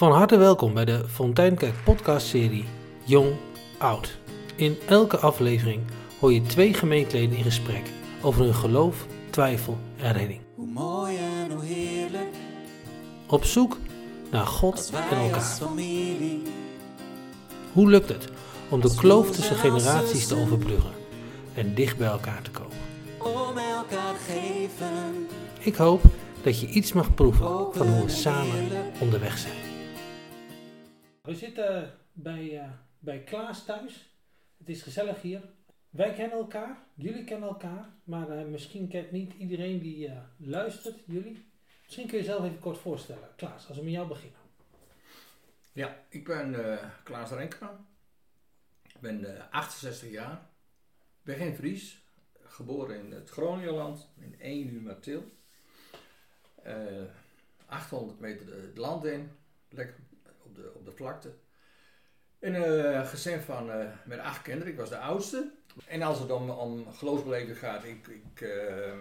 Van harte welkom bij de Fonteinkerk podcastserie Jong Oud. In elke aflevering hoor je twee gemeenteleden in gesprek over hun geloof, twijfel en redding. Hoe mooi en hoe heerlijk Op zoek naar God en elkaar. Hoe lukt het om de kloof tussen generaties te overbruggen en dicht bij elkaar te komen? om elkaar geven. Ik hoop dat je iets mag proeven van hoe we samen onderweg zijn. We zitten bij, eh, bij Klaas thuis. Het is gezellig hier. Wij kennen elkaar, jullie kennen elkaar, maar eh, misschien kent niet iedereen die eh, luistert, jullie. Misschien kun je jezelf even kort voorstellen. Klaas, als we met jou beginnen. Ja, ik ben Klaas Renkman. Ik ben eh, 68 jaar. Ik ben geen Fries. Geboren in het Groningenland, in 1 uur Matil. Eh 800 meter het land in, lekker op de vlakte. In een gezin van, eh, met acht kinderen, ik was de oudste. En als het om, om geloofsbeleving gaat, ik, ik, eh,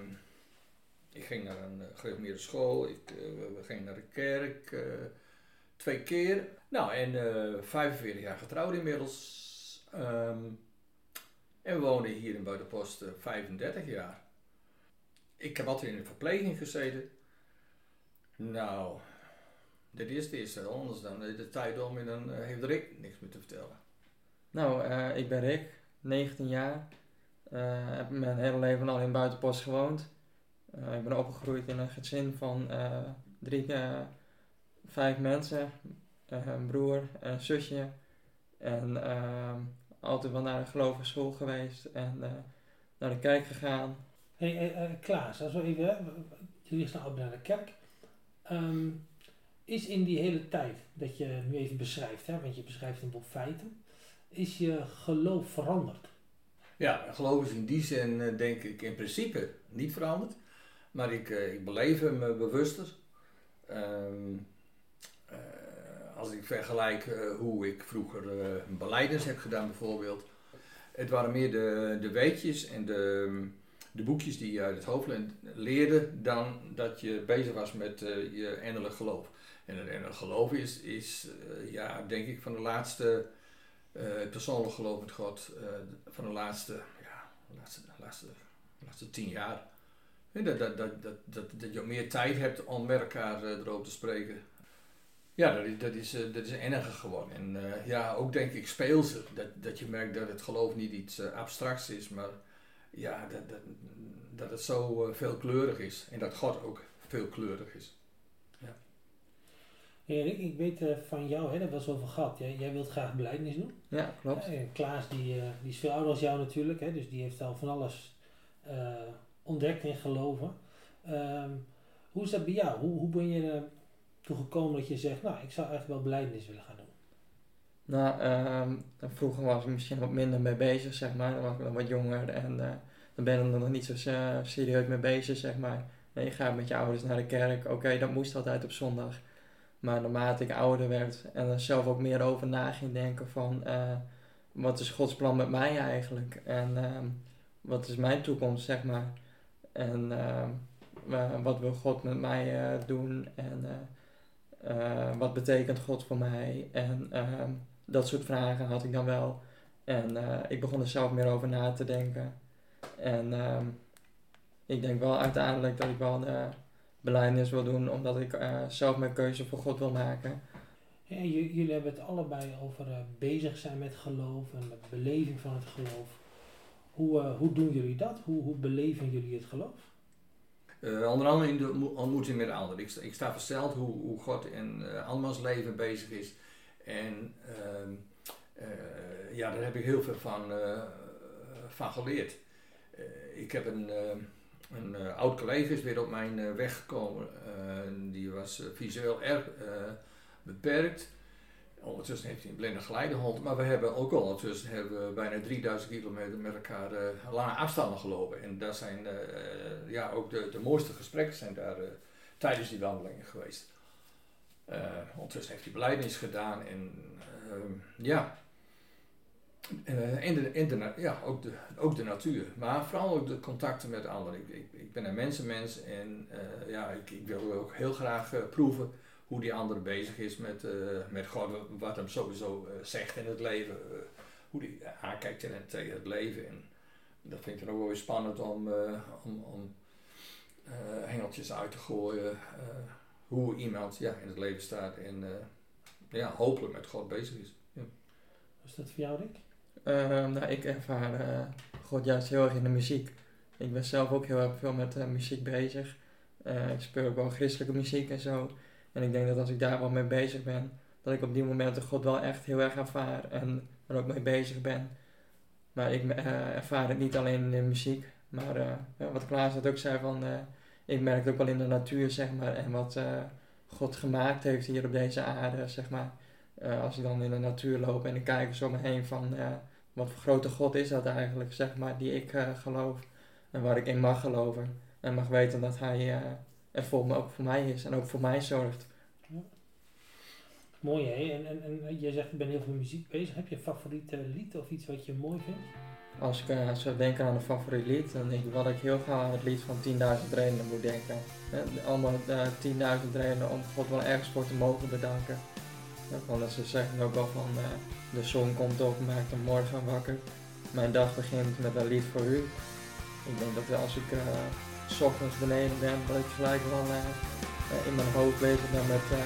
ik ging naar een uh, gereformeerde school, ik, eh, we gingen naar de kerk, eh, twee keer. Nou, en eh 45 jaar getrouwd inmiddels. Ehm, en we woonden hier in Buitenpost eh, 35 jaar. Ik heb altijd in de verpleging gezeten. Nou, dit is, dit is anders dan eh, de tijd om en dan eh, heeft Rick niks meer te vertellen. Nou, eh, ik ben Rick, 19 jaar. Eh, heb mijn hele leven al in Buitenpost gewoond. Eh, ik ben opgegroeid in een gezin van eh, drie, eh, vijf mensen. Eh, een broer en een zusje. En ehm, altijd wel naar een gelovige school geweest en eh, naar de kerk gegaan. Hey, Klaas, als we even, jullie staan ook naar de kerk. Ehm, is in die hele tijd dat je nu even beschrijft, hè, want je beschrijft hem op feiten, is je geloof veranderd? Ja, geloof is in die zin eh, denk ik in principe niet veranderd. Maar ik, eh, ik beleef hem eh, bewuster. Ehm, eh, als ik vergelijk hoe ik vroeger een beleidens heb gedaan bijvoorbeeld. Het waren meer de, de weetjes en de, de boekjes die je uit het hoofd le- leerde dan dat je bezig was met eh, je innerlijk geloof. En het innerlijk geloof is, is eh, ja, denk ik van de laatste het persoonlijk geloof met God van de laatste, ja, laatste, laatste, laatste tien jaar. Dat, dat, dat, dat, dat, dat je meer tijd hebt om met elkaar erover te spreken. Ja, dat is, dat is, dat is geworden. En ja, ook denk ik speelse. Dat, dat je merkt dat het geloof niet iets abstracts is, maar ja, dat, dat, dat het zo eh, veelkleurig is. En dat God ook veelkleurig is. Erik, ik weet eh, van jou, hè, dat was over gehad. Jij, jij wilt graag beleidnis doen. Ja, klopt. Eh, Klaas die, eh, die is veel ouder als jou natuurlijk, hè, dus die heeft al van alles eh, ontdekt en geloven. Ehm, hoe is dat bij jou? Hoe, hoe ben je er toe gekomen dat je zegt, nou, ik zou eigenlijk wel beleidnis willen gaan doen? Nou, ehm, vroeger was ik misschien wat minder mee bezig, zeg maar. Dan was ik wel wat jonger en eh, dan ben je er nog niet zo eh, serieus mee bezig, zeg maar. Nee, je gaat met je ouders naar de kerk. Oké, dat moest altijd op zondag. Maar naarmate ik ouder werd en er zelf ook meer over na ging denken van... eh, wat is Gods plan met mij eigenlijk? En ehm, wat is mijn toekomst, zeg maar? En ehm, wa- wat wil God met mij doen? En wat betekent God voor mij? En dat soort vragen had ik dan wel. En eh, ik begon er zelf meer over na te denken. En ehm, ik denk wel uiteindelijk dat ik wel de beleidnis wil doen, omdat ik eh, zelf mijn keuze voor God wil maken. Ja, j- jullie hebben het allebei over eh, bezig zijn met geloof en met beleving van het geloof. Hoe, eh, hoe doen jullie dat? Hoe, hoe beleven jullie het geloof? Eh, onder andere in de mo- ontmoeting met anderen. Ik sta, ik sta versteld hoe, hoe God in uh, andermans leven bezig is. En ehm, eh, ja, daar heb ik heel veel van, eh, van geleerd. Eh, ik heb een, een oud collega is weer op mijn weg gekomen. Die was visueel erg beperkt. Ondertussen heeft hij een blinde geleidehond. Maar we hebben ook ondertussen hebben we bijna 3000 kilometer met elkaar lange afstanden gelopen. En daar zijn ja, ook de, de mooiste gesprekken zijn daar tijdens die wandelingen geweest. Eh, ondertussen heeft hij beleidnis gedaan en ehm, ja, eh, en, de, en de, ja ook, de, ook de natuur. Maar vooral ook de contacten met anderen. Ik, ik, ben een mensenmens en eh, ja, ik, ik wil ook heel graag proeven hoe die andere bezig is met, met God, wat hem sowieso zegt in het leven. hoe die aankijkt in tegen het leven. En dat vind ik dan ook wel weer spannend om, om, om hengeltjes uit te gooien. Eh, hoe iemand ja, in het leven staat en eh, ja, hopelijk met God bezig is. Was dat voor jou, Rick? Ehm, nou, ik ervaar eh, God juist heel erg in de muziek. Ik ben zelf ook heel erg veel met eh, muziek bezig. Eh, ik speel ook wel christelijke muziek en zo. En ik denk dat als ik daar wel mee bezig ben, dat ik op die momenten God wel echt heel erg ervaar en er ook mee bezig ben. Maar ik eh, ervaar het niet alleen in de muziek, maar eh, ja, wat Klaas net ook zei van, eh, ik merk het ook wel in de natuur, zeg maar, en wat eh, God gemaakt heeft hier op deze aarde, zeg maar. Eh, als ik dan in de natuur loop en ik kijk zo om me heen van, eh, wat voor grote God is dat eigenlijk, zeg maar, die ik geloof. En waar ik in mag geloven. En mag weten dat hij er voor me, ook voor mij is en ook voor mij zorgt. Mooi hè? En, en, en jij zegt, ik ben heel veel muziek bezig. Heb je een favoriete lied of iets wat je mooi vindt? Als ik eh, zou denken aan een favoriet lied, dan denk ik wat ik heel graag aan het lied van 10.000 redenen moet denken. Allemaal eh 10.000 redenen om God wel ergens voor te mogen bedanken. Want ze zeggen ook wel van eh, de zon komt op, maakt hem morgen wakker. Mijn dag begint met een lied voor u. Ik denk dat als ik eh, s ochtends beneden ben, dat ik gelijk wel in mijn hoofd bezig ben met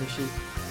muziek.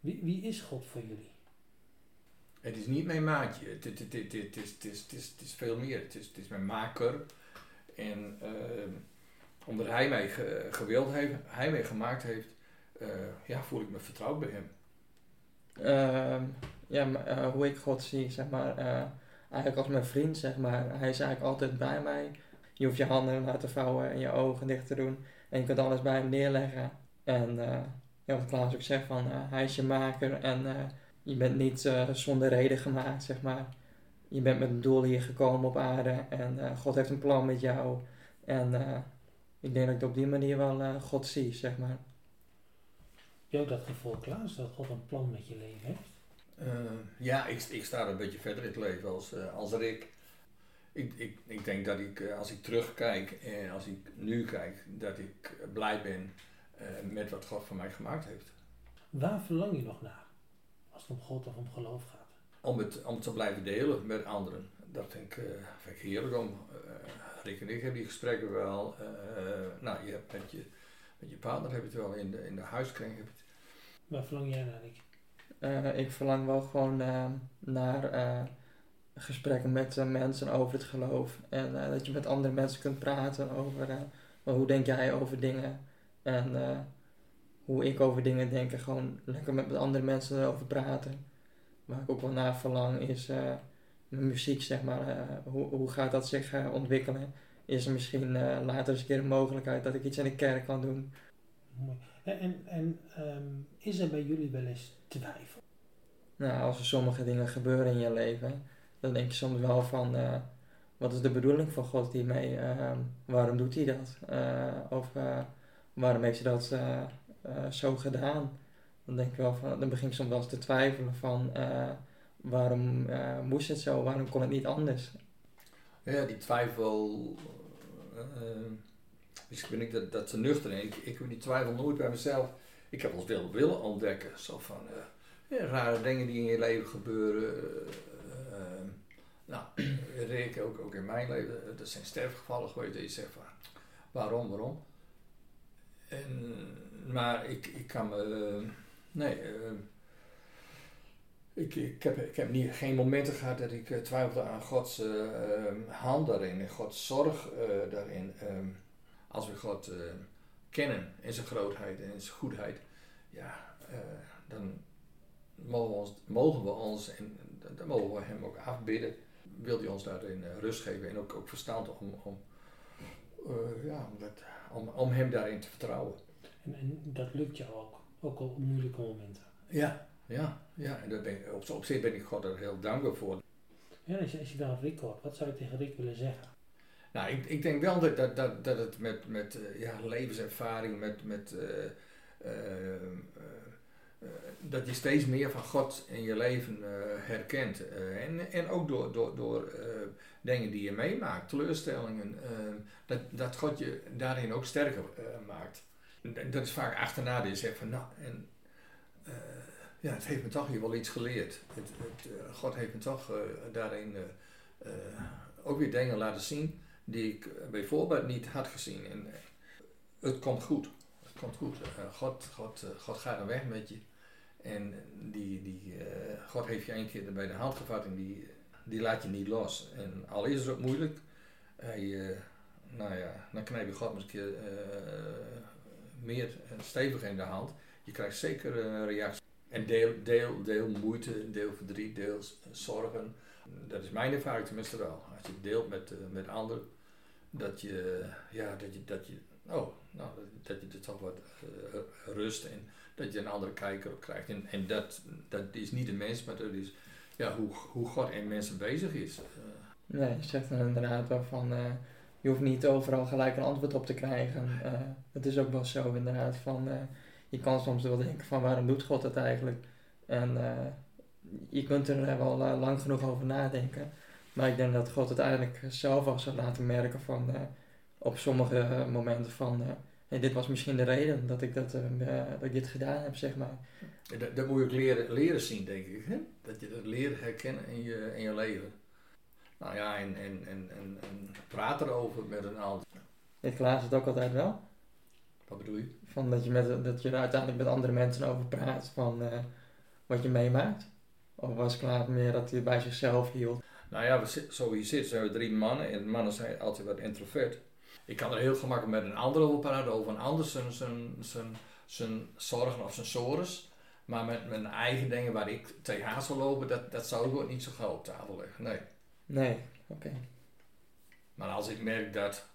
Wie, wie is God voor jullie? Het is niet mijn maatje, het, het, het, het, het, is, het, is, het, is, het is veel meer. Het is, het is mijn maker. En ehm, omdat hij mij ge- gewild heeft, hij mij gemaakt heeft, eh, ja, voel ik me vertrouwd bij hem. Ehm, ja, maar, eh, hoe ik God zie, zeg maar, eh, eigenlijk als mijn vriend, zeg maar. Hij is eigenlijk altijd bij mij. Je hoeft je handen naar te vouwen en je ogen dicht te doen. En je kunt alles bij hem neerleggen. En eh, ja, wat Klaas ook zegt, van, eh, hij is je maker en eh, je bent niet eh, zonder reden gemaakt, zeg maar. Je bent met een doel hier gekomen op aarde en eh, God heeft een plan met jou. En eh, ik denk dat ik op die manier wel eh, God zie, zeg maar. Heb je ook dat gevoel, Klaas, dat God een plan met je leven heeft? Ja, ik, ik sta een beetje verder in het leven als, eh, als Rick. Ik, ik, ik denk dat ik, als ik terugkijk en als ik nu kijk, dat ik blij ben met wat God voor mij gemaakt heeft. Waar verlang je nog naar? Als het om God of om geloof gaat. Om het, om het te blijven delen met anderen. Dat vind ik, eh, vind ik heerlijk om. Eh, Rick en ik hebben die gesprekken wel. eh, nou, je hebt met je, met je partner heb je het wel in de, in de huiskring. Heb je het. Waar verlang jij naar, Rick? Eh, ik verlang wel gewoon eh, naar eh, gesprekken met eh, mensen over het geloof. En eh, dat je met andere mensen kunt praten over eh, hoe denk jij over dingen. En eh, hoe ik over dingen denk. En gewoon lekker met, andere mensen erover praten. Waar ik ook wel naar verlang is eh, mijn muziek, zeg maar. eh, hoe, hoe gaat dat zich ontwikkelen? Is er misschien later eens een keer een mogelijkheid dat ik iets in de kerk kan doen? Mooi. En, en, ehm, is er bij jullie wel eens twijfel? Nou, als er sommige dingen gebeuren in je leven, dan denk je soms wel van, wat is de bedoeling van God hiermee? Ehm, waarom doet hij dat? Of waarom heeft hij dat eh, eh, zo gedaan? Dan denk ik wel van, dan begin ik soms wel eens te twijfelen van, eh, waarom moest het zo? Waarom kon het niet anders? Ja, die twijfel. misschien ben ik dat, dat te nuchter. Ik, ik heb die twijfel nooit bij mezelf. Ik heb wel eens willen, ontdekken. Zo van rare dingen die in je leven gebeuren. nou, Rick, ook, ook in mijn leven. Er zijn sterfgevallen geweest dat je zegt van waarom, waarom. En, maar ik, ik kan me. eh, nee. eh, ik, ik, heb, ik heb niet, geen momenten gehad dat ik eh, twijfelde aan Gods hand daarin en Gods zorg daarin. Ehm, als we God kennen in zijn grootheid en zijn goedheid, ja, dan mogen we ons, mogen we ons en dan mogen we Hem ook afbidden. Wil hij ons daarin rust geven en ook, ook verstand om, om, eh, ja, om, dat, om, om Hem daarin te vertrouwen. En, en dat lukt je ook, ook al op moeilijke momenten. Ja, ja, ja. En daar ben ik, op, op zich ben ik God er heel dankbaar voor. Ja, als, je, als je dan Rick hoort, wat zou je tegen Rick willen zeggen? Nou, ik, ik denk wel dat, dat, dat, dat het met, met eh, ja, levenservaring, met, met, eh, dat je steeds meer van God in je leven herkent. En, en ook door, door, door dingen die je meemaakt, teleurstellingen, eh, dat, dat God je daarin ook sterker eh, maakt. En Dat is vaak achterna dat je van nou, en, eh, ja, het heeft me toch hier wel iets geleerd. Het, het, eh, God heeft me toch daarin ook weer dingen laten zien die ik bijvoorbeeld niet had gezien. En het komt goed. Het komt goed. God, God, God gaat een weg met je. En die, die, God heeft je een keer bij de hand gevat en die, die laat je niet los. En al is het ook moeilijk, hij, eh, nou ja, dan knijp je God een keer eh, meer eh, stevig in de hand. Je krijgt zeker een reactie. En deel, deel, deel moeite, deel verdriet, deel zorgen. Dat is mijn ervaring tenminste wel. Als je deelt met, met anderen, dat je, ja, dat je, dat je, oh, nou, dat, je er toch wat rust en dat je een andere kijker op krijgt. En, en dat, dat is niet de mens, maar dat is ja, hoe, hoe God en mensen bezig is. Eh, Nee, je zegt inderdaad wel van, eh, je hoeft niet overal gelijk een antwoord op te krijgen. Eh, het is ook wel zo inderdaad van, je kan soms wel denken van waarom doet God dat eigenlijk? En je kunt er wel lang genoeg over nadenken. Maar ik denk dat God het eigenlijk zelf al zou laten merken van, op sommige momenten van, hey, dit was misschien de reden dat ik, dat, eh, eh, dat ik dit gedaan heb, zeg maar. en dat, dat moet je ook leren, leren zien, denk ik. Hè? Dat je dat leren herkennen in je, in je leven. Nou ja, en, en, en, en, en praat erover met een ander. Ik laat het ook altijd wel. Wat bedoel je? Van dat je, met, dat je er uiteindelijk met andere mensen over praat van eh, wat je meemaakt. Of was klaar meer dat hij bij zichzelf hield. Nou ja, we zit, zo hier zitten zijn we drie mannen en mannen zijn altijd wat introvert. Ik kan er heel gemakkelijk met een ander over praten, over een ander zijn, zijn, zijn, zijn zorgen of zijn sores. Maar met mijn eigen dingen waar ik tegenaan zou lopen, dat, dat zou ik ook niet zo gauw op tafel leggen. Nee. Nee, oké. Maar als ik merk dat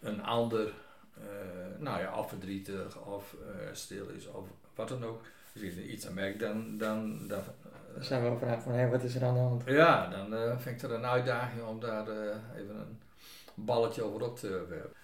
een ander, eh, nou ja, of verdrietig of eh, stil is of wat dan ook, als ik er iets aan merk, dan, dan, dan, eh, Dan zijn we vragen van, hé, wat is er aan de hand? Ja, dan vind ik het een uitdaging om daar even een balletje over op te werpen.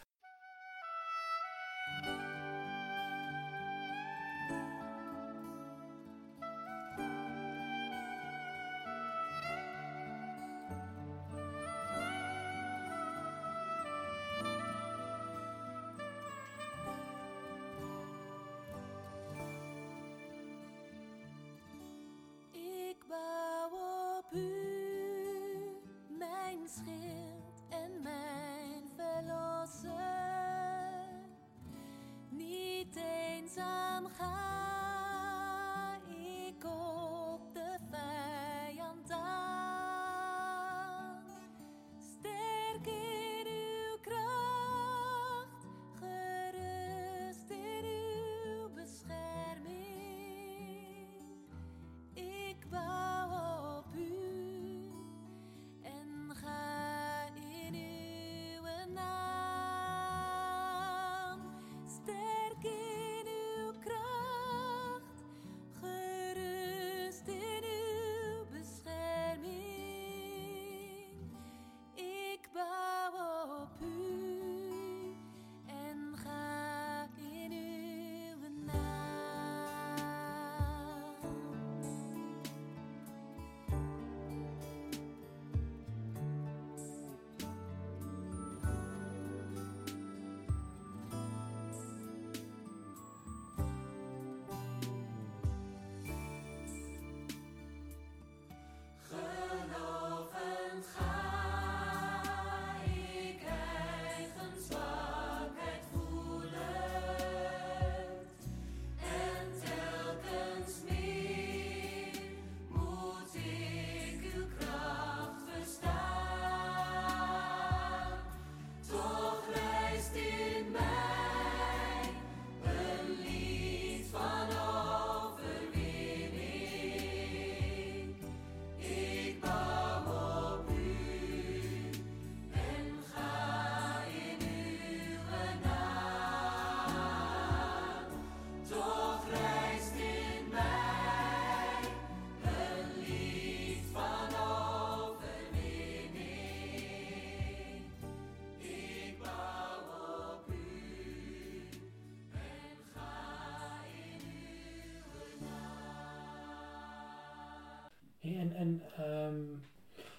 Hey, en en ehm,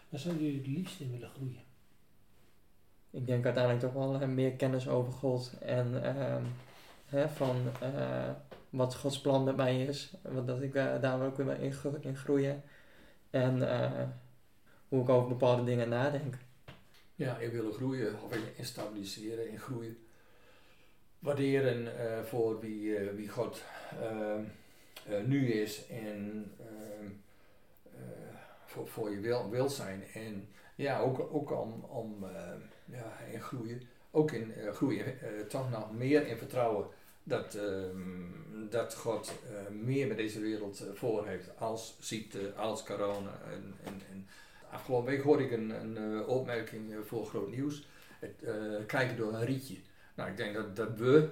waar zou jullie het liefst in willen groeien? Ik denk uiteindelijk toch wel eh, meer kennis over God en ehm, hè, van eh, wat Gods plan met mij is. Want dat ik eh, daar ook weer in, gro- in groeien. En eh, hoe ik over bepaalde dingen nadenk. Ja, in willen groeien of in, stabiliseren, in groeien. Waarderen eh, voor wie, eh, wie God ehm, eh, nu is en ehm, voor, voor je wil, zijn. En ja, ook, ook om, om ehm, ja, in groeien, ook in eh, groeien, eh, toch nog meer in vertrouwen dat, ehm, dat God eh, meer met deze wereld eh, voor heeft als ziekte, als corona en, en, en Afgelopen week hoorde ik een, een eh, opmerking eh, voor Groot Nieuws. Het eh, kijken door een rietje. Nou, ik denk dat, dat we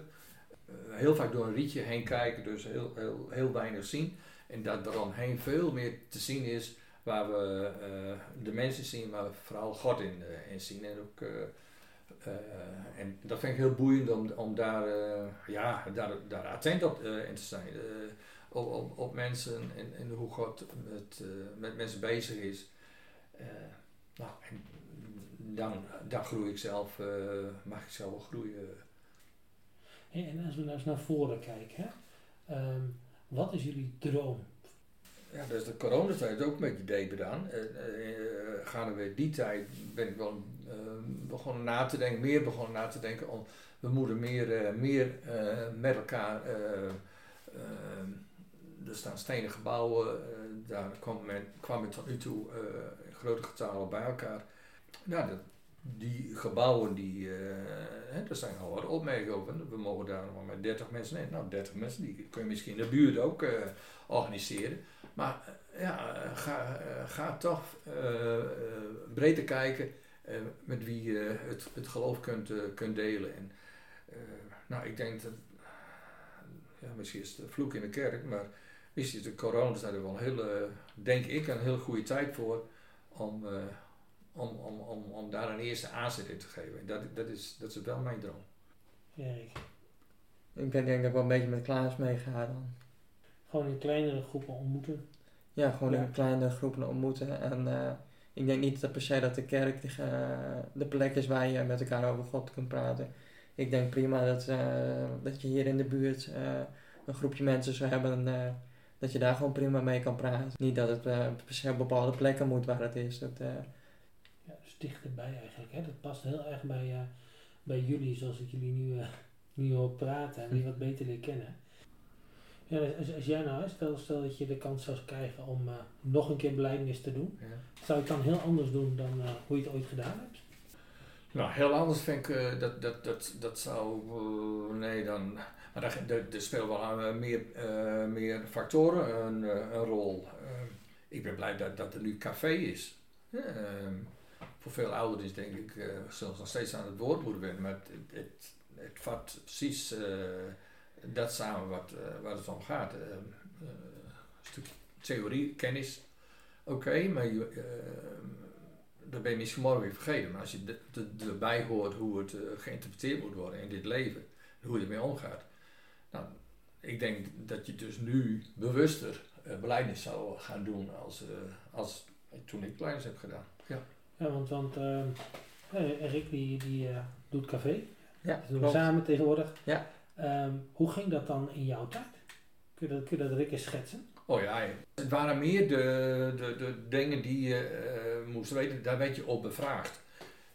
eh, heel vaak door een rietje heen kijken, dus heel, heel, heel weinig zien. En dat er omheen veel meer te zien is waar we eh, de mensen zien, maar vooral God in, eh, in zien. En, ook, eh, en dat vind ik heel boeiend om, om daar, ja, daar, daar attent op in te zijn. Op, op, op mensen en, en hoe God met, met mensen bezig is. Nou, en dan, dan groei ik zelf, mag ik zelf wel groeien. En als we nou eens naar voren kijken, hè? Ehm, wat is jullie droom? Ja, is de coronatijd ook met je deed gedaan. Uh, gaandeweg die tijd ben ik wel eh, begonnen na te denken, meer begonnen na te denken. Om, we moeten meer, eh, meer eh, met elkaar. eh, eh, er staan stenen gebouwen, eh, daar kwam men, kwam men tot nu toe eh, in grote getalen bij elkaar. Ja, dat, die gebouwen, die, eh, hè, zijn al wat opmerkingen over. We mogen daar maar met 30 mensen in. Nou, 30 mensen, die kun je misschien in de buurt ook eh, organiseren. Maar eh, ja, eh, ga, eh, ga toch breder kijken met wie je het, het geloof kunt, kunt delen. En, nou, ik denk dat, ja, misschien is het vloek in de kerk, maar misschien is de coronatijd er wel een hele, denk ik, een heel goede tijd voor om, om, om, om, om daar een eerste aanzet in te geven. En dat, dat, is, dat is wel mijn droom. Erik? Ik denk ik wel een beetje met Klaas meega dan. Gewoon in kleinere groepen ontmoeten. Ja, gewoon Ja. in kleine groepen ontmoeten. En eh, ik denk niet dat per se dat de kerk de, eh, de plek is waar je met elkaar over God kunt praten. Ik denk prima dat, eh, dat je hier in de buurt een groepje mensen zou hebben. dat je daar gewoon prima mee kan praten. Niet dat het per se op bepaalde plekken moet waar het is. Dat, Ja, dus dichterbij eigenlijk. Hè? Dat past heel erg bij, bij jullie, zoals ik jullie nu, nu hoor praten en die wat beter leer kennen. Ja, als, als jij nou, stel, stel dat je de kans zou krijgen om eh, nog een keer belijdenis te doen, Ja. zou je het dan heel anders doen dan eh, hoe je het ooit gedaan hebt? Nou, heel anders vind ik eh, dat, dat, dat, dat zou. nee, dan. Maar daar, spelen wel meer, meer factoren een, een rol. Ik ben blij dat, dat er nu café is. Ja, eh, voor veel ouderen is denk ik zelfs nog steeds aan het woord moeten wennen. Maar het, het, het, het vat precies dat samen wat, eh, waar het om gaat. Eh, eh, een stukje theorie, kennis. Oké, maar je, dat ben je misschien morgen weer vergeten. Maar als je de- de- erbij hoort hoe het geïnterpreteerd moet worden in dit leven, en hoe je ermee omgaat. Nou, ik denk dat je dus nu bewuster uh, beleidnis zou gaan doen als, eh, als toen ik kleins heb gedaan. Ja. Ja, want, want eh, eh, Erik die, die eh, doet café. ja, Dat doen we samen tegenwoordig. Ja. Ehm, hoe ging dat dan in jouw tijd? Kun je dat, kun je dat Rick eens schetsen? Oh ja, ja. het waren meer de, de, de dingen die je eh, moest weten, daar werd je op bevraagd.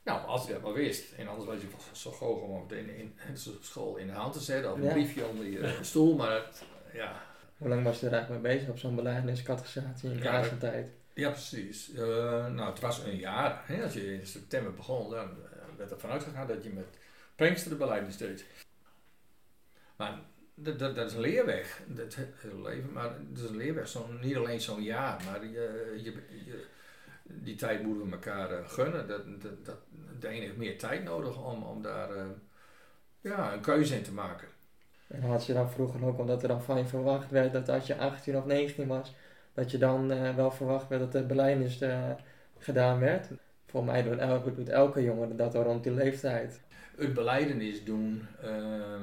Nou, als je dat maar wist, en anders was je zo gauw gewoon meteen in, in de school in de hand te zetten of een Ja. briefje onder je stoel, maar het, ja, Hoe lang was je er eigenlijk mee bezig op zo'n beleidingscategorisatie in Ja, Klaas dat- tijd? Ja, precies. Eh, nou, het was een jaar. Hè? Als je in september begon, dan eh, werd er vanuit gegaan dat je met Prankster de beleidnis deed. Maar dat, dat, dat is een leerweg, dat he- hele leven. Maar dat is een leerweg, zo, niet alleen zo'n jaar, maar je, je, je- die tijd moeten we elkaar eh, gunnen. Dat, dat, dat, de ene heeft meer tijd nodig om, om daar eh, ja, een keuze in te maken. En had je dan vroeger ook, omdat er dan van je verwacht werd dat als je 18 of 19 was, dat je dan eh, wel verwacht werd dat de beleidnis gedaan werd. Voor mij doet elke, doet elke jongen dat al rond die leeftijd. het beleidenis doen ehm,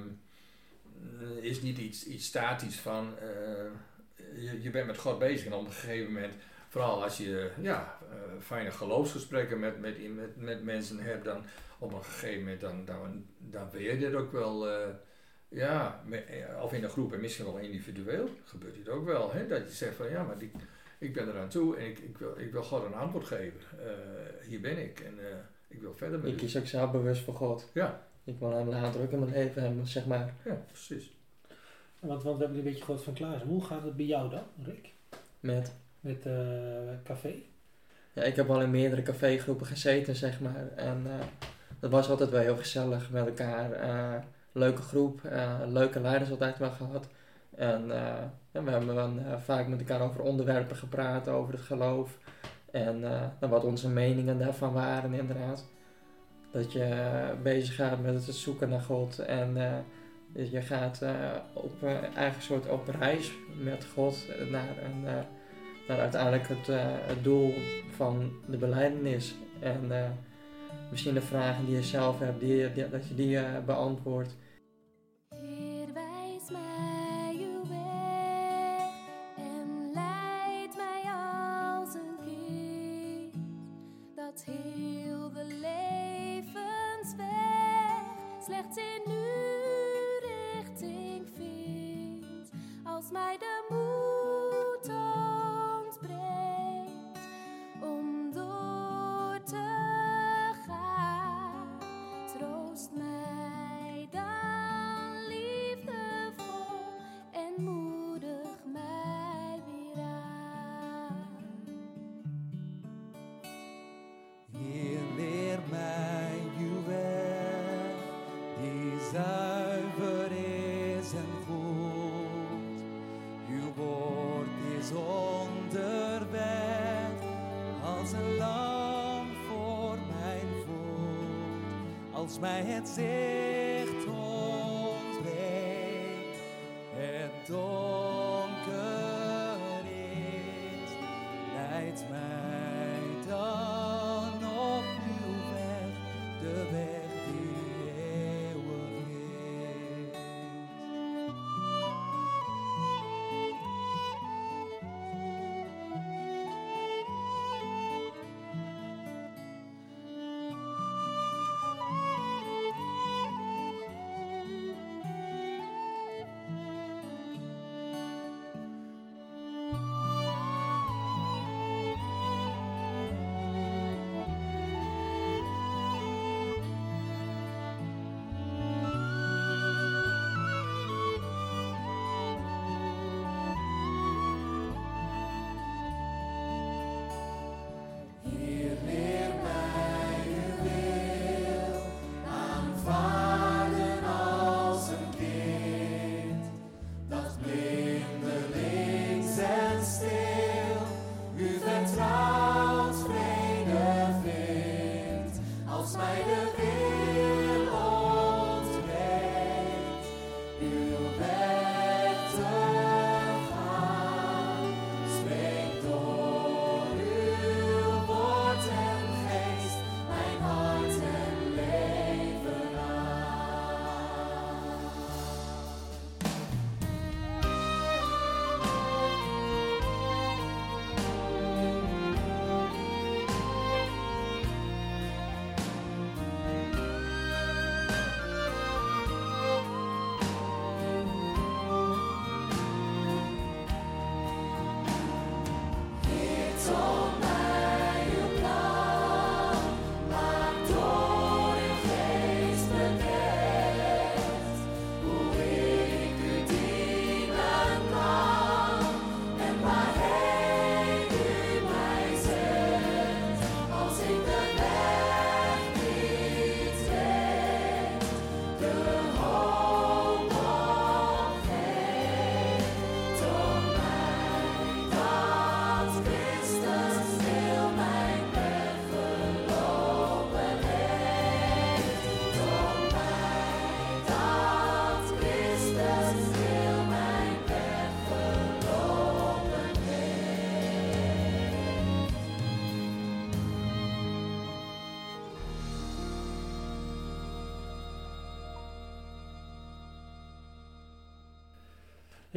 is niet iets, iets statisch van eh, je, je bent met God bezig en op een gegeven moment vooral als je ja, eh, fijne geloofsgesprekken met, met, met, met mensen hebt, dan op een gegeven moment dan, dan, dan ben je dit ook wel, eh, ja, eh, of in een groep en misschien wel individueel, gebeurt dit ook wel. Hè? Dat je zegt van ja, maar die, ik ben eraan toe en ik, ik, wil, ik wil God een antwoord geven. Eh, hier ben ik en eh, ik wil verder met Ik kies ook zelf bewust voor God. Ja. Ik wil hem laten druk in mijn leven hebben, zeg maar. Ja, precies. Want, want we hebben een beetje gehoord van Klaas. Hoe gaat het bij jou dan, Rick? Met, Met eh café? ja, ik heb al in meerdere cafégroepen gezeten, zeg maar. En eh, dat was altijd wel heel gezellig met elkaar. Eh, leuke groep, eh, leuke leiders altijd wel gehad. En eh, ja, we hebben dan eh, vaak met elkaar over onderwerpen gepraat, over het geloof. En eh, wat onze meningen daarvan waren, inderdaad. Dat je bezig gaat met het zoeken naar God. En eh, je gaat eh, op eh, eigen soort op reis met God naar, een, naar uiteindelijk het, het doel van de beleidenis. En misschien de vragen die je zelf hebt, die, die- dat je die beantwoordt. Als mij het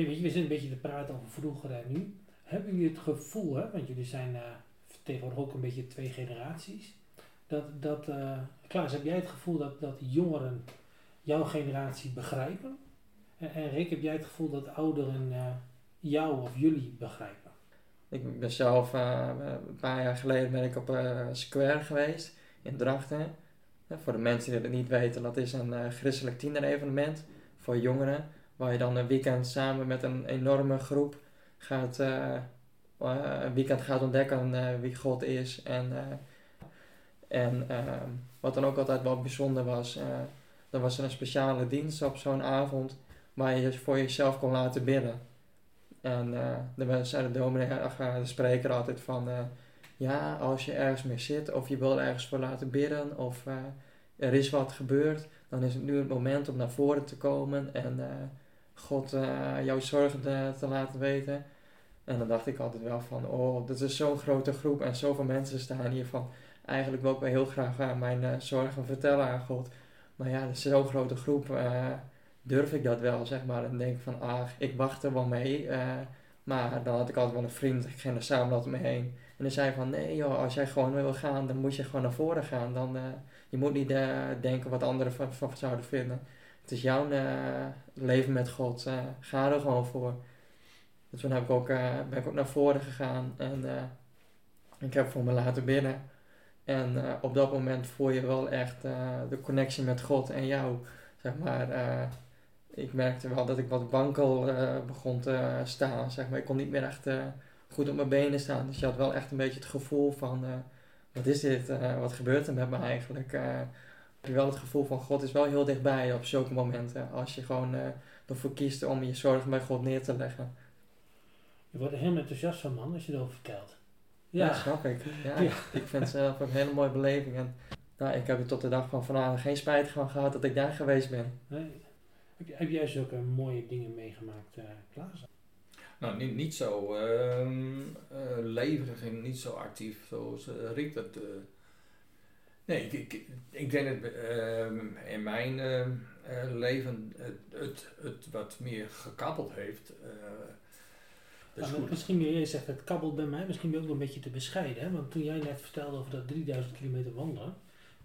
Weet je, we zitten een beetje te praten over vroeger en nu. Hebben jullie het gevoel, hè, want jullie zijn eh tegenwoordig ook een beetje twee generaties, dat, dat eh, Klaas, heb jij het gevoel dat, dat jongeren jouw generatie begrijpen? En, Rick, heb jij het gevoel dat ouderen eh, jou of jullie begrijpen? Ik ben zelf, een paar jaar geleden ben ik op Square geweest in Drachten. Voor de mensen die het niet weten, dat is een christelijk tienerevenement voor jongeren. Waar je dan een weekend samen met een enorme groep gaat, eh, eh, een weekend gaat ontdekken eh, wie God is. En, en wat dan ook altijd wel bijzonder was, dan was er een speciale dienst op zo'n avond waar je voor jezelf kon laten bidden. En eh dan zei de dominee, de spreker altijd van, ja, als je ergens mee zit of je wil ergens voor laten bidden of er is wat gebeurd, dan is het nu het moment om naar voren te komen en God eh, jouw zorgen te, te laten weten. En dan dacht ik altijd wel van, oh, dit is zo'n grote groep en zoveel mensen staan hier van, eigenlijk wil ik wel heel graag eh, mijn eh, zorgen vertellen aan God. Maar ja, dat is zo'n grote groep, durf ik dat wel, zeg maar. En denk ik van, ah, ik wacht er wel mee. maar dan had ik altijd wel een vriend, ik ging er samen altijd mee heen. En dan zei van, nee joh, als jij gewoon wil gaan, dan moet je gewoon naar voren gaan. Dan, je moet niet denken wat anderen van, van zouden vinden. Het is jouw eh, leven met God, eh, ga er gewoon voor. Dus toen heb ik ook, eh, ben ik ook naar voren gegaan en ik heb voor me laten bidden. En op dat moment voel je wel echt de connectie met God en jou, zeg maar. ik merkte wel dat ik wat wankel begon te staan, zeg maar. Ik kon niet meer echt goed op mijn benen staan. Dus je had wel echt een beetje het gevoel van, wat is dit? Wat gebeurt er met me eigenlijk? Eh, heb je wel het gevoel van, God is wel heel dichtbij op zulke momenten. Als je gewoon eh, ervoor kiest om je zorgen bij God neer te leggen. Je wordt er helemaal enthousiast van, man, als je erover vertelt. Ja, Ja, snap ik. Ja, Ja. Ik vind het zelf ook een hele mooie beleving. En nou, ik heb er tot de dag van vandaag geen spijt van gehad dat ik daar geweest ben. Nee. Heb, jij zulke mooie dingen meegemaakt, eh Klaas? Nou, niet, niet zo ehm eh, levendig en niet zo actief zoals eh, Rick dat. Eh. nee, ik, ik, ik denk dat ehm, in mijn ehm, eh, leven het, het, het wat meer gekabbeld heeft. eh, dat is goed. misschien meer, jij zegt het kabbelt bij mij, misschien ben je ook een beetje te bescheiden. Hè? Want toen jij net vertelde over dat 3000 kilometer wandelen,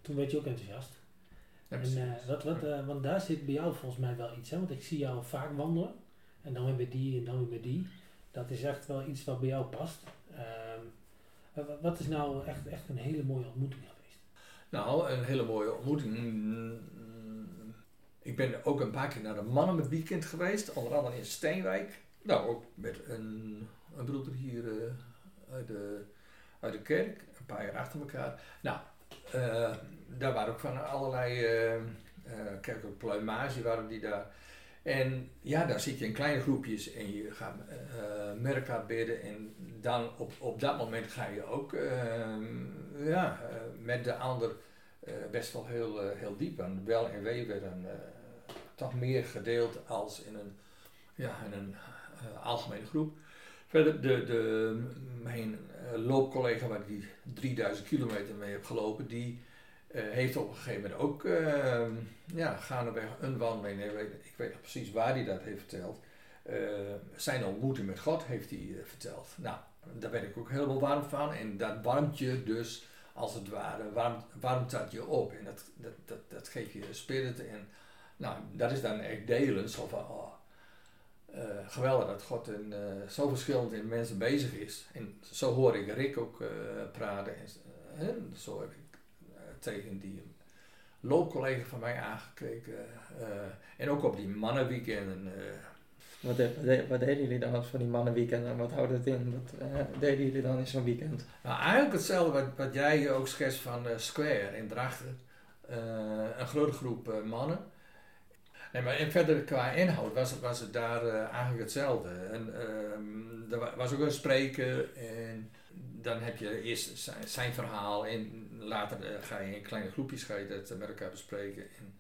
toen werd je ook enthousiast. Ja, en, eh, wat, wat, eh, want daar zit bij jou volgens mij wel iets, hè? want ik zie jou vaak wandelen. En dan weer met die en dan weer met die. Dat is echt wel iets wat bij jou past. Ehm, wa- wa- wat is nou echt, echt een hele mooie ontmoeting? Nou, een hele mooie ontmoeting. Ik ben ook een paar keer naar de mannen met weekend geweest, onder andere in Steenwijk. Nou, ook met een, een broeder hier eh, uit, de, uit de kerk, een paar jaar achter elkaar. Nou, eh, daar waren ook van allerlei kerkelijke pluimage waren die daar. En ja, daar zit je in kleine groepjes en je gaat eh merka bidden en dan op, op dat moment ga je ook eh, ja, eh, met de ander eh, best wel heel, eh, heel diep. En wel en wee werden eh, toch meer gedeeld als in een, ja, in een eh, algemene groep. Verder, de, de, mijn eh, loopcollega waar ik die 3000 kilometer mee heb gelopen, die eh, heeft op een gegeven moment ook uh, ja, gaandeweg een wandeling, ik weet, ik weet nog precies waar hij dat heeft verteld, eh, zijn ontmoeting met God heeft hij eh, verteld. Nou, daar ben ik ook helemaal warm van en dat warmt je dus als het ware, warmt, warmt dat je op en dat, dat, dat, dat geeft je spirit en nou, dat is dan echt delen, zo van, oh, eh, geweldig dat God in, zo verschillend in mensen bezig is. En zo hoor ik Rick ook praten. En, zo heb ik tegen die loopcollega van mij aangekeken. eh, en ook op die mannenweekenden. eh, Wat, de- wat, de- wat deden jullie dan voor die mannenweekend en wat houdt het in? Wat eh, deden jullie dan in zo'n weekend? Nou, eigenlijk hetzelfde wat, wat jij ook schetst van Square in Drachten. Een grote groep mannen. Nee, maar en verder qua inhoud was het, was het daar eigenlijk hetzelfde. En, ehm, er wa- was ook een spreker en dan heb je eerst zijn, zijn verhaal en later eh, ga je in kleine groepjes ga je dat met elkaar bespreken. En,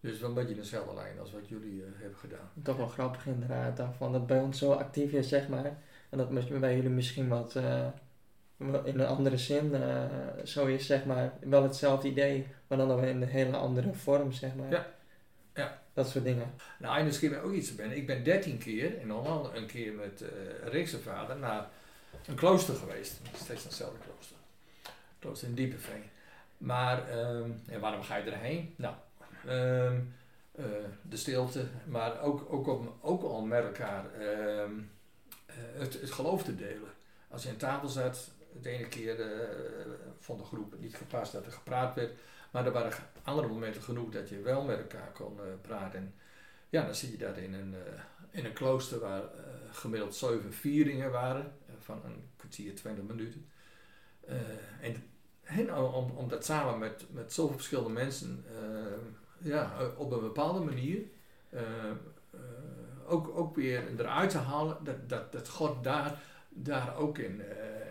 dus wel een beetje dezelfde lijn als wat jullie eh, hebben gedaan. Toch wel grappig inderdaad, daarvan dat bij ons zo actief is, zeg maar. En dat bij jullie misschien wat eh, in een andere zin eh, zo is, zeg maar. Wel hetzelfde idee, maar dan in een hele andere vorm, zeg maar. Ja. Ja. Dat soort dingen. Nou, en misschien ook iets ben. Ik ben 13 keer, en nog een keer met uh, Rickse vader, naar een klooster geweest. Steeds hetzelfde klooster. Klooster in Diepeveen. Maar, en waarom ga je erheen? Nou, um, uh, de stilte, maar ook, ook, om, ook al met elkaar um, uh, het, het geloof te delen. Als je aan tafel zat, de ene keer uh, vond de groep niet gepast dat er gepraat werd. Maar er waren andere momenten genoeg dat je wel met elkaar kon praten. En ja, dan zie je dat in een, in een klooster waar gemiddeld zeven vieringen waren, van een kwartier, twintig minuten. en en om, om dat samen met, met zoveel verschillende mensen, ja, op een bepaalde manier, ook, ook weer eruit te halen, dat, dat, dat God daar, daar ook in,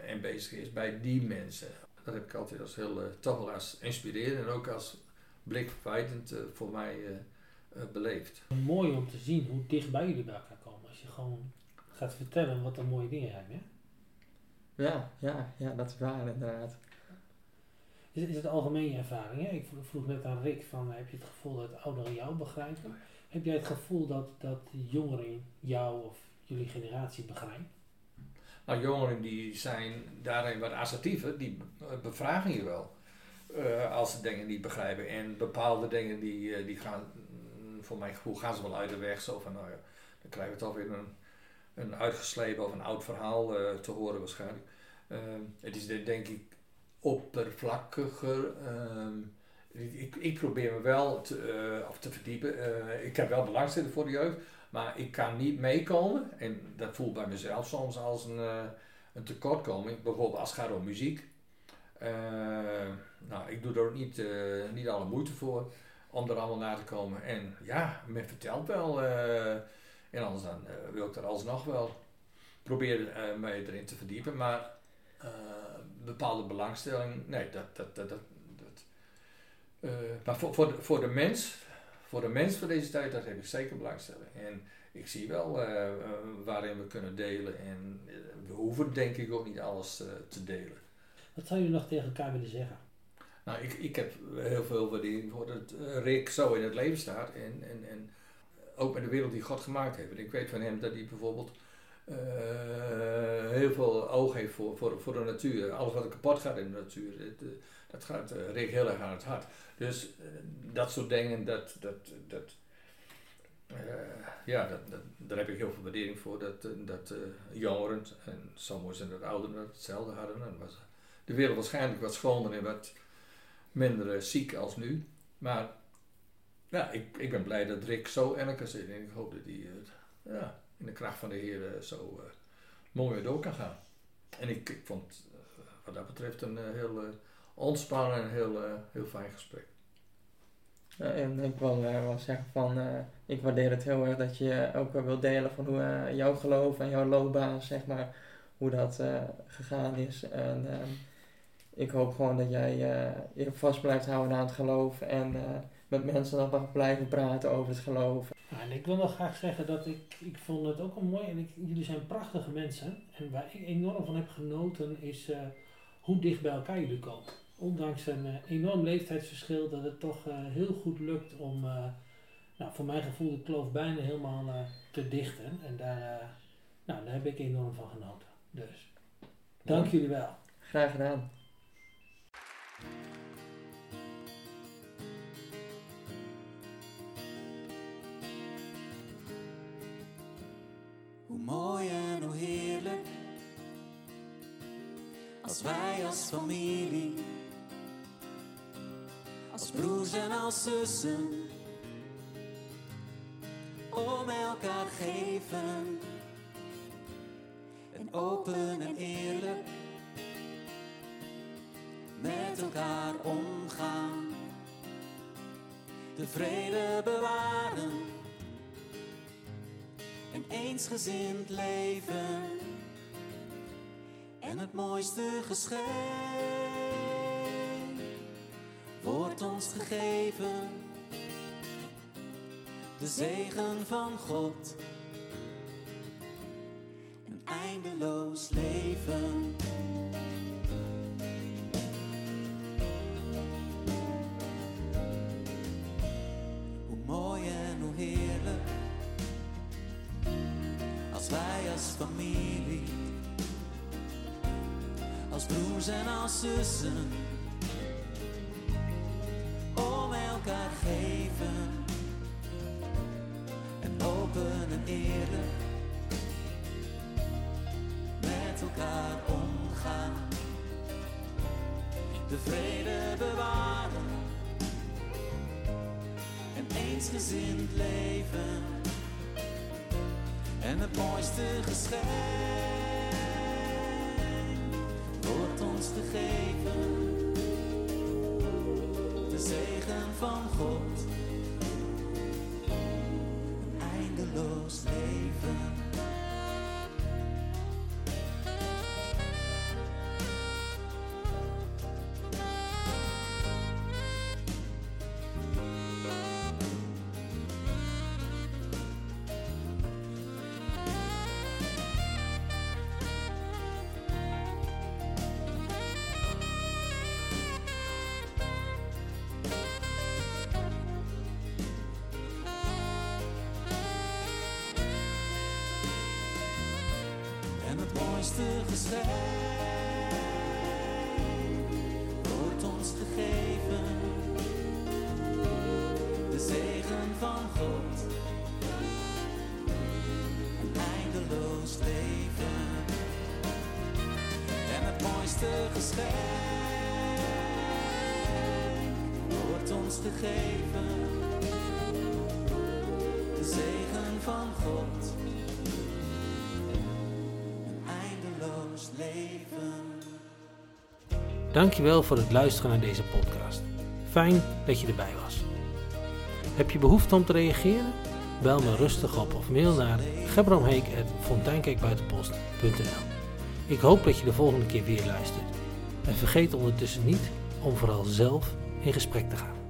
in bezig is, bij die mensen. Dat heb ik altijd als heel, toch wel als inspirerend en ook als blikverwijtend voor mij beleefd. Mooi om te zien hoe dichtbij jullie bij elkaar komen. Als je gewoon gaat vertellen wat er mooie dingen zijn. Ja, ja, ja, dat is waar inderdaad. Is, is het algemeen je ervaring? Hè? Ik vroeg net aan Rick van, heb je het gevoel dat ouderen jou begrijpen? Heb jij het gevoel dat, dat jongeren jou of jullie generatie begrijpen? Nou, jongeren die zijn daarin wat assertiever, die bevragen je wel. Uh, als ze dingen niet begrijpen. En bepaalde dingen die, uh, die gaan, voor mijn gevoel, gaan ze wel uit de weg. Zo van, nou ja, dan krijgen we toch weer een, een uitgeslepen of een oud verhaal uh, te horen waarschijnlijk. het is denk ik oppervlakkiger. ik, ik probeer me wel te, of te verdiepen. ik heb wel belangstelling voor de jeugd. Maar ik kan niet meekomen, en dat voelt bij mezelf soms als een, een tekortkoming, bijvoorbeeld als het gaat om muziek. Nou, ik doe er ook niet, niet alle moeite voor om er allemaal naar te komen. En ja, men vertelt wel, en anders dan wil ik er alsnog wel proberen mij erin te verdiepen. Maar bepaalde belangstelling, nee, dat, dat, dat, dat, maar voor, voor, de, voor de mens voor de mens van deze tijd, dat heb ik zeker belangstelling. En ik zie wel uh, uh, waarin we kunnen delen. En uh, we hoeven denk ik ook niet alles te delen. Wat zou je nog tegen elkaar willen zeggen? Nou, ik, ik heb heel veel waardering voor dat Rick zo in het leven staat. En, en, en ook met de wereld die God gemaakt heeft. En ik weet van hem dat hij bijvoorbeeld heel veel oog heeft voor, voor, voor de natuur. Alles wat kapot gaat in de natuur, dat, dat gaat Rick heel erg aan het hart. Dus uh, dat soort dingen, dat, dat, dat, uh, ja, dat, daar heb ik heel veel waardering voor. Dat, dat uh, jongeren, en sommigen zijn dat ouderen, hetzelfde hadden. En was de wereld waarschijnlijk wat schoner en wat minder ziek als nu. Maar ja, ik, ik ben blij dat Rick zo erg zitten. En ik hoop dat hij ja, in de kracht van de Heer zo mooi door kan gaan. En ik, ik vond wat dat betreft een heel ontspannen en heel, heel fijn gesprek. En ik wil uh, wel zeggen van, uh, ik waardeer het heel erg dat je ook wil delen van hoe uh, jouw geloof en jouw loopbaan, zeg maar, hoe dat gegaan is. En ik hoop gewoon dat jij je vast blijft houden aan het geloof en met mensen dan mag blijven praten over het geloof. Ja, en ik wil nog graag zeggen dat ik, ik vond het ook al mooi en ik, jullie zijn prachtige mensen. En waar ik enorm van heb genoten is hoe dicht bij elkaar jullie komen ondanks een uh, enorm leeftijdsverschil, dat het toch uh, heel goed lukt om, nou, voor mijn gevoel, de kloof bijna helemaal te dichten. En daar, nou, daar heb ik enorm van genoten. Dus, dank jullie wel. Graag gedaan. Hoe mooi en hoe heerlijk. Als wij als familie als broers en als zussen om elkaar geven. En open en eerlijk met elkaar omgaan, de vrede bewaren en eensgezind leven en het mooiste geschenk wordt ons gegeven. De zegen van God. Een eindeloos leven. Als broers en als zussen, mooiste geschenk wordt ons gegeven. De zegen van God. Een eindeloos leven. En het mooiste geschenk wordt ons gegeven. De zegen van God. Eindeloos leven. Dankjewel voor het luisteren naar deze podcast. Fijn dat je erbij was. Heb je behoefte om te reageren? Bel me rustig op of mail naar gebramheek.fonteinkerkbuitenpost.nl Ik hoop dat je de volgende keer weer luistert. En vergeet ondertussen niet om vooral zelf in gesprek te gaan.